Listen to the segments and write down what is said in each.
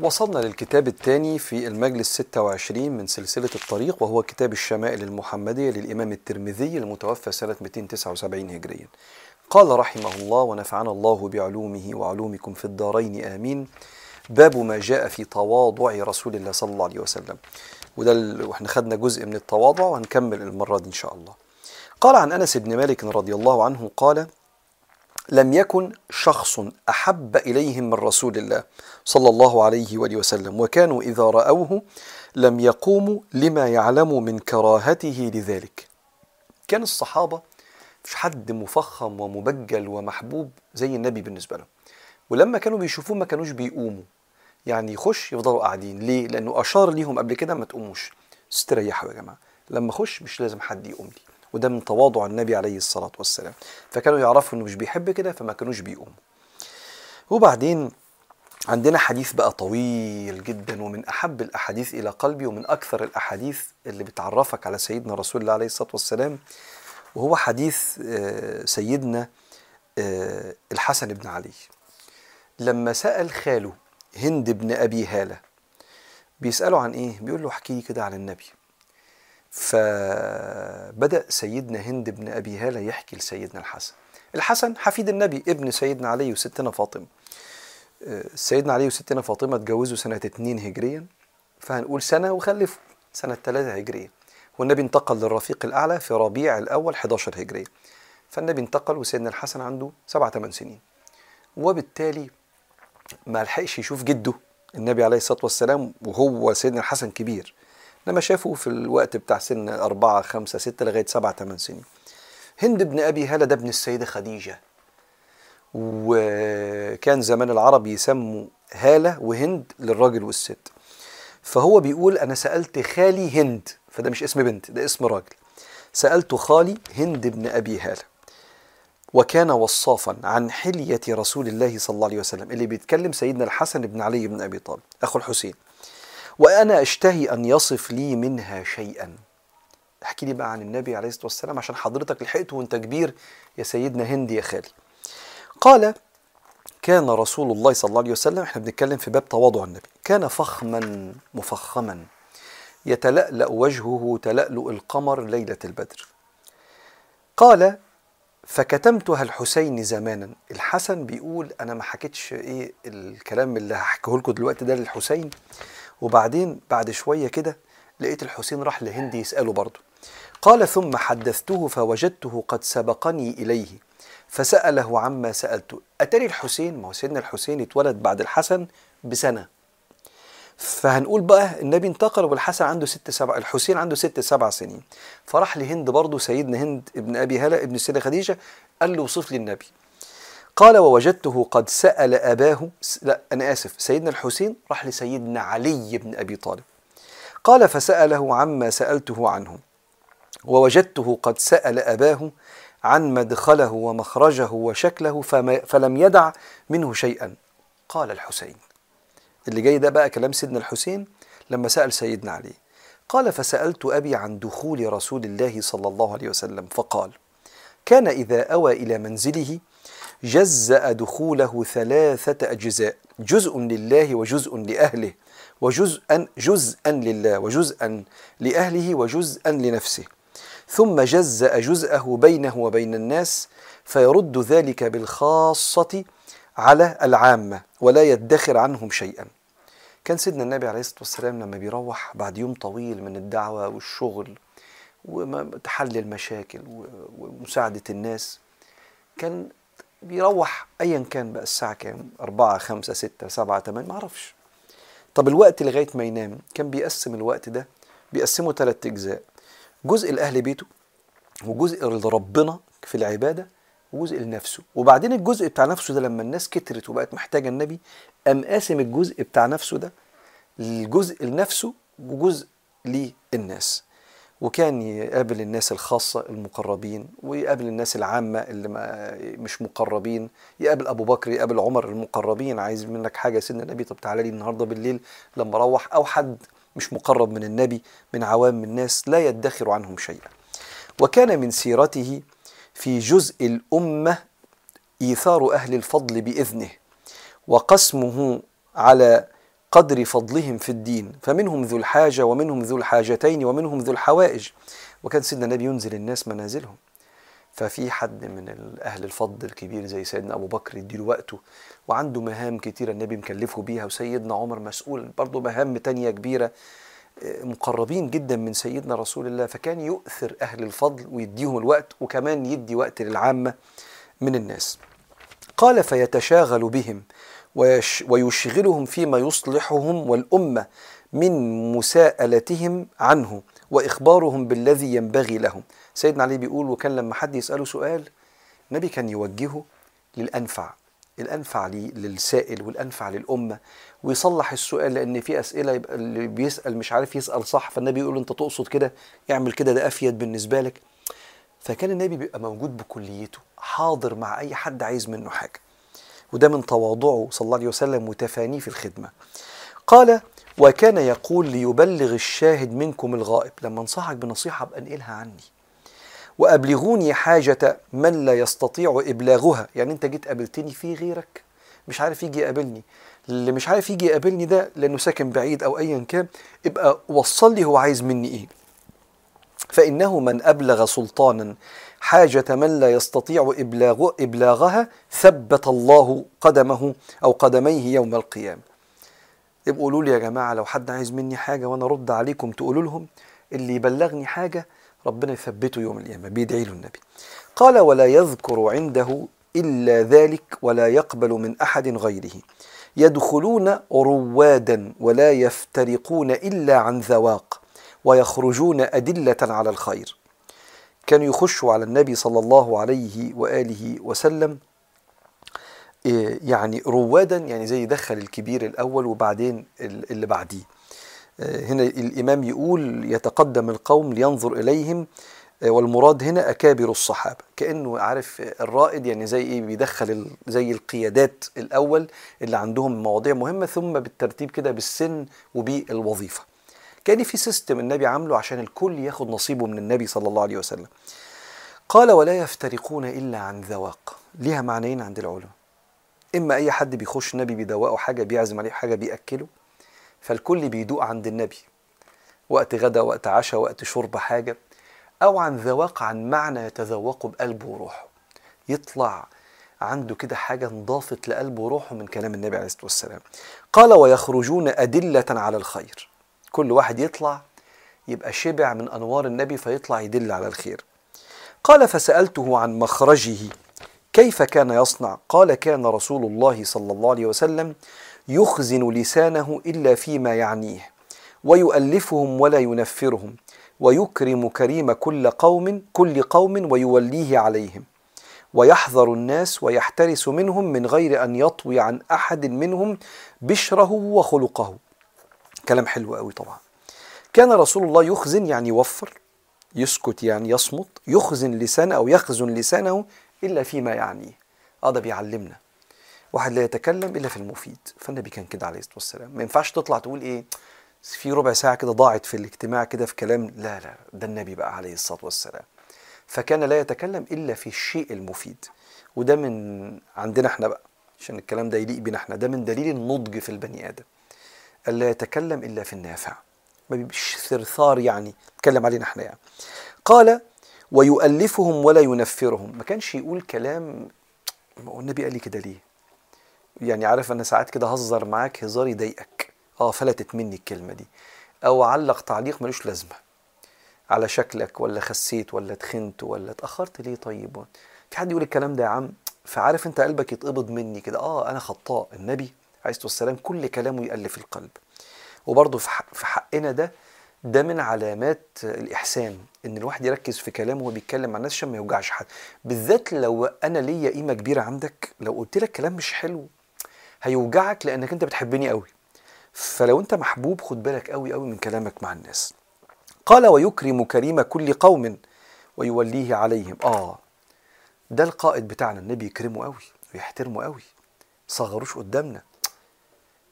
وصلنا للكتاب الثاني في المجلس 26 من سلسلة الطريق وهو كتاب الشمائل المحمدية للإمام الترمذي المتوفى سنة 279 هجريا. قال رحمه الله ونفعنا الله بعلومه وعلومكم في الدارين آمين. باب ما جاء في تواضع رسول الله صلى الله عليه وسلم. وده ال- وإحنا خدنا جزء من التواضع وهنكمل المرة دي إن شاء الله. قال عن أنس بن مالك رضي الله عنه قال لم يكن شخص أحب إليهم من رسول الله صلى الله عليه وآله وسلم وكانوا إذا رأوه لم يقوموا لما يعلموا من كراهته لذلك. كان الصحابة مش حد مفخم ومبجل ومحبوب زي النبي بالنسبة لهم. ولما كانوا بيشوفوه ما كانوش بيقوموا. يعني يخش يفضلوا قاعدين. ليه؟ لأنه أشار ليهم قبل كده ما تقوموش. استريحوا يا جماعة. لما أخش مش لازم حد يقوم لي. وده من تواضع النبي عليه الصلاة والسلام. فكانوا يعرفوا إنه مش بيحب كده فما كانوش بيقوموا. وبعدين عندنا حديث بقى طويل جدا ومن أحب الأحاديث إلى قلبي ومن أكثر الأحاديث اللي بتعرفك على سيدنا رسول الله عليه الصلاة والسلام وهو حديث آه، سيدنا آه، الحسن بن علي. لما سأل خاله هند بن أبي هالة بيسأله عن إيه؟ بيقول له احكي لي كده عن النبي. فبدأ سيدنا هند بن أبي هالة يحكي لسيدنا الحسن. الحسن حفيد النبي ابن سيدنا علي وستنا فاطمة. آه، سيدنا علي وستنا فاطمة اتجوزوا سنة 2 هجريا فهنقول سنة وخلفوا سنة 3 هجرية. والنبي انتقل للرفيق الأعلى في ربيع الأول 11 هجرية. فالنبي انتقل وسيدنا الحسن عنده 7 8 سنين. وبالتالي ما لحقش يشوف جده النبي عليه الصلاة والسلام وهو سيدنا الحسن كبير. لما شافه في الوقت بتاع سن أربعة خمسة ستة لغاية سبعة ثمان سنين. هند بن أبي هالة ده ابن السيدة خديجة. وكان زمان العرب يسموا هالة وهند للراجل والست. فهو بيقول أنا سألت خالي هند فده مش اسم بنت ده اسم راجل. سألت خالي هند بن أبي هالة. وكان وصافا عن حلية رسول الله صلى الله عليه وسلم اللي بيتكلم سيدنا الحسن بن علي بن أبي طالب أخو الحسين. وأنا أشتهي أن يصف لي منها شيئا. احكي لي بقى عن النبي عليه الصلاة والسلام عشان حضرتك لحقته وأنت كبير. يا سيدنا هند يا خالي. قال كان رسول الله صلى الله عليه وسلم إحنا بنتكلم في باب تواضع النبي كان فخما مفخما يتلألأ وجهه تلألؤ القمر ليلة البدر. قال فكتمتها الحسين زمانا. الحسن بيقول أنا ما حكيتش إيه الكلام اللي هحكيه لكم دلوقتي ده للحسين. وبعدين بعد شوية كده لقيت الحسين راح لهند يسأله برضه. قال ثم حدثته فوجدته قد سبقني إليه. فسأله عما سالته أتاري الحسين؟ ما هو سيدنا الحسين اتولد بعد الحسن بسنة. فهنقول بقى النبي انتقل والحسن عنده ست سبع الحسين عنده ست سبع سنين. فراح لهند برضه سيدنا هند ابن أبي هلأ ابن السيدة خديجة قال له وصف لي النبي. قال ووجدته قد سأل أباه لا أنا آسف سيدنا الحسين راح لسيدنا علي بن أبي طالب. قال فسأله عما سألته عنه. ووجدته قد سأل أباه عن مدخله ومخرجه وشكله فما فلم يدع منه شيئا. قال الحسين. اللي جاي ده بقى كلام سيدنا الحسين لما سأل سيدنا علي. قال فسألت أبي عن دخول رسول الله صلى الله عليه وسلم فقال كان إذا أوى إلى منزله جزأ دخوله ثلاثة أجزاء جزء لله وجزء لأهله وجزءا جزءا لله وجزءا لأهله وجزءا لنفسه. ثم جزأ جزءه بينه وبين الناس فيرد ذلك بالخاصة على العامة ولا يدخر عنهم شيئا. كان سيدنا النبي عليه الصلاة والسلام لما بيروح بعد يوم طويل من الدعوة والشغل وتحل المشاكل ومساعدة الناس كان بيروح أيا كان بقى الساعة كام؟ أربعة خمسة ستة سبعة تمانية معرفش طب الوقت لغاية ما ينام كان بيقسم الوقت ده بيقسمه ثلاث أجزاء جزء لأهل بيته وجزء لربنا في العبادة وجزء لنفسه. وبعدين الجزء بتاع نفسه ده لما الناس كترت وبقت محتاجة النبي قام قاسم الجزء بتاع نفسه ده الجزء لنفسه وجزء للناس. وكان يقابل الناس الخاصة المقربين ويقابل الناس العامة اللي ما مش مقربين يقابل أبو بكر يقابل عمر المقربين عايز منك حاجة سيدنا النبي؟ طب تعالى لي النهاردة بالليل لما أروح أو حد مش مقرب من النبي من عوام الناس لا يدخر عنهم شيئا. وكان من سيرته في جزء الأمة إيثار أهل الفضل بإذنه وقسمه على قدر فضلهم في الدين فمنهم ذو الحاجة ومنهم ذو الحاجتين ومنهم ذو الحوائج. وكان سيدنا النبي ينزل الناس منازلهم. ففي حد من أهل الفضل الكبير زي سيدنا أبو بكر يديله وقته وعنده مهام كتيرة النبي مكلفه بيها وسيدنا عمر مسؤول برضه مهام تانية كبيرة مقربين جدا من سيدنا رسول الله. فكان يؤثر أهل الفضل ويديهم الوقت وكمان يدي وقت للعامة من الناس. قال فيتشاغل بهم. ويشغلهم فيما يصلحهم والأمة من مساءلتهم عنه وإخبارهم بالذي ينبغي لهم. سيدنا علي بيقول وكان لما حد يسأله سؤال النبي كان يوجهه للأنفع الأنفع للسائل والأنفع للأمة ويصلح السؤال لأن في أسئلة يبقى اللي بيسأل مش عارف يسأل صح فالنبي يقول أنت تقصد كده؟ اعمل كده ده أفيد بالنسبة لك. فكان النبي بيبقى موجود بكليته حاضر مع أي حد عايز منه حاجة. وده من تواضعه صلى الله عليه وسلم وتفانيه في الخدمة. قال وكان يقول ليبلغ الشاهد منكم الغائب. لما انصحك بنصيحة أبقى انقلها عني. وأبلغوني حاجة من لا يستطيع إبلاغها. يعني أنت جيت قابلتني في غيرك. مش عارف يجي يقابلني. اللي مش عارف يجي يقابلني ده لأنه ساكن بعيد أو أيا كان يبقى وصل لي هو عايز مني إيه. فإنه من أبلغ سلطانا حاجة من لا يستطيع إبلاغ إبلاغها ثبت الله قدمه أو قدميه يوم القيامة. يبقوا قولوا لي يا جماعة لو حد عايز مني حاجة وأنا أرد عليكم تقولوا لهم اللي يبلغني حاجة ربنا يثبته يوم القيامة بيدعي له النبي. قال ولا يذكر عنده إلا ذلك ولا يقبل من أحد غيره. يدخلون روادا ولا يفترقون إلا عن ذواق ويخرجون أدلة على الخير. كانوا يخشوا على النبي صلى الله عليه وآله وسلم يعني روادا يعني زي يدخل الكبير الأول وبعدين اللي بعديه. هنا الإمام يقول يتقدم القوم لينظر إليهم والمراد هنا أكابر الصحابة. كأنه عارف الرائد يعني زي إيه بيدخل زي القيادات الأول اللي عندهم مواضيع مهمة ثم بالترتيب كده بالسن وبالوظيفة. كان في سيستم النبي عامله عشان الكل ياخد نصيبه من النبي صلى الله عليه وسلم. قال ولا يفترقون إلا عن ذواق. ليها معنيين عند العلماء. إما أي حد بيخش النبي بيدوقه حاجة بيعزم عليه حاجة بيأكله فالكل بيدوق عند النبي. وقت غدا وقت عشاء وقت شرب حاجة. أو عن ذواق عن معنى يتذوقه بقلبه وروحه. يطلع عنده كده حاجة انضافت لقلبه وروحه من كلام النبي عليه الصلاة والسلام. قال ويخرجون أدلة على الخير. كل واحد يطلع يبقى شبع من أنوار النبي فيطلع يدل على الخير. قال فسألته عن مخرجه كيف كان يصنع؟ قال كان رسول الله صلى الله عليه وسلم يخزن لسانه إلا فيما يعنيه ويؤلفهم ولا ينفرهم ويكرم كريم كل قوم كل قوم ويوليه عليهم ويحذر الناس ويحترس منهم من غير أن يطوي عن أحد منهم بشره وخلقه. كلام حلو قوي طبعا. كان رسول الله يخزن يعني يوفر يسكت يعني يصمت يخزن لسانه أو يخزن لسانه إلا فيما يعنيه. آه ده بيعلمنا. واحد لا يتكلم إلا في المفيد. فالنبي كان كده عليه الصلاة والسلام. ما ينفعش تطلع تقول إيه في ربع ساعة كده ضاعت في الاجتماع كده في كلام. لا لا ده النبي بقى عليه الصلاة والسلام. فكان لا يتكلم إلا في الشيء المفيد. وده من عندنا إحنا بقى عشان الكلام ده يليق بينا إحنا. ده من دليل النضج في البني آدم. ألا يتكلم إلا في النافع. ما بيبقاش ثرثار يعني اتكلم علينا إحنا يعني. قال ويؤلفهم ولا ينفرهم. ما كانش يقول كلام النبي قال لي كده ليه؟ يعني عارف أنا ساعات كده هزر معاك هزار يضايقك. آه فلتت مني الكلمة دي. أو علق تعليق ملوش لازمة. على شكلك ولا خسيت ولا تخنت ولا اتأخرت ليه طيب؟ في حد يقول الكلام ده يا عم؟ فعارف أنت قلبك يتقبض مني كده. آه أنا خطاء. النبي عليه والسلام كل كلامه يألف القلب. وبرضه في حقنا ده ده من علامات الإحسان إن الواحد يركز في كلامه وهو بيتكلم مع الناس عشان ما يوجعش حد. بالذات لو أنا ليا قيمة كبيرة عندك لو قلت لك كلام مش حلو هيوجعك لأنك أنت بتحبني قوي فلو أنت محبوب خد بالك قوي قوي من كلامك مع الناس. قال ويكرم كريم كل قوم ويوليه عليهم. آه ده القائد بتاعنا النبي يكرمه قوي ويحترمه قوي صغروش قدامنا.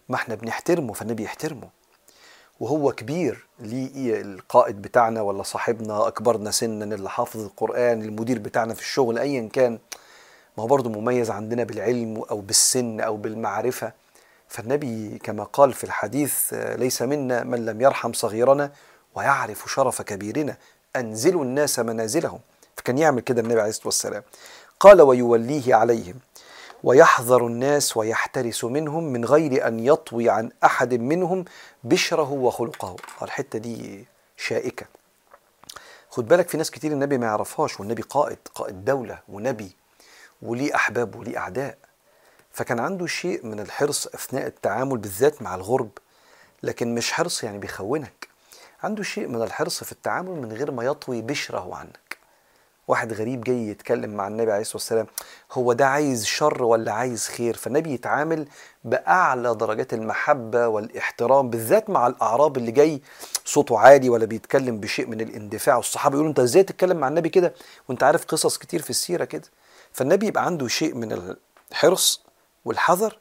ما إحنا بنحترمه فالنبي يحترمه. وهو كبير ليه القائد بتاعنا ولا صاحبنا أكبرنا سنا اللي حافظ القرآن المدير بتاعنا في الشغل ايا كان. ما هو برضه مميز عندنا بالعلم أو بالسن أو بالمعرفة. فالنبي كما قال في الحديث ليس منا من لم يرحم صغيرنا ويعرف شرف كبيرنا. أنزلوا الناس منازلهم. فكان يعمل كده النبي عليه الصلاة والسلام. قال ويوليه عليهم. ويحذر الناس ويحترس منهم من غير أن يطوي عن أحد منهم بشره وخلقه. الحتة دي شائكة. خد بالك في ناس كتير النبي ما يعرفهاش والنبي قائد قائد دولة ونبي وليه أحباب وليه أعداء. فكان عنده شيء من الحرص أثناء التعامل بالذات مع الغرب لكن مش حرص يعني بيخونك. عنده شيء من الحرص في التعامل من غير ما يطوي بشره عنك واحد غريب جاي يتكلم مع النبي عليه الصلاة والسلام هو ده عايز شر ولا عايز خير؟ فالنبي يتعامل بأعلى درجات المحبة والإحترام بالذات مع الأعراب اللي جاي صوته عالي ولا بيتكلم بشيء من الاندفاع. والصحابة يقولوا انت إزاي تتكلم مع النبي كده وانت عارف قصص كتير في السيرة كده؟ فالنبي يبقى عنده شيء من الحرص والحذر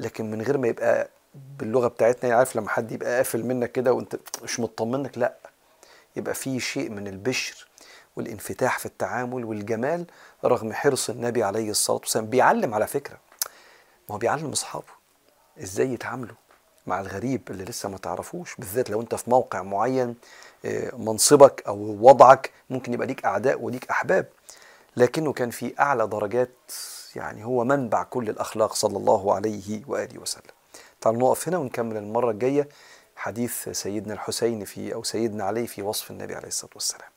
لكن من غير ما يبقى باللغة بتاعتنا عارف لما حد يبقى قافل منك كده وانت مش مطمنك لا يبقى في شيء من البشر والانفتاح في التعامل والجمال رغم حرص النبي عليه الصلاة والسلام. بيعلم على فكرة ما هو بيعلم أصحابه إزاي يتعاملوا مع الغريب اللي لسه ما تعرفوش بالذات لو أنت في موقع معين منصبك أو وضعك ممكن يبقى ليك أعداء وليك أحباب. لكنه كان في أعلى درجات يعني هو منبع كل الأخلاق صلى الله عليه وآله وسلم. تعالوا نقف هنا ونكمل المرة الجاية حديث سيدنا الحسين في أو سيدنا علي في وصف النبي عليه الصلاة والسلام.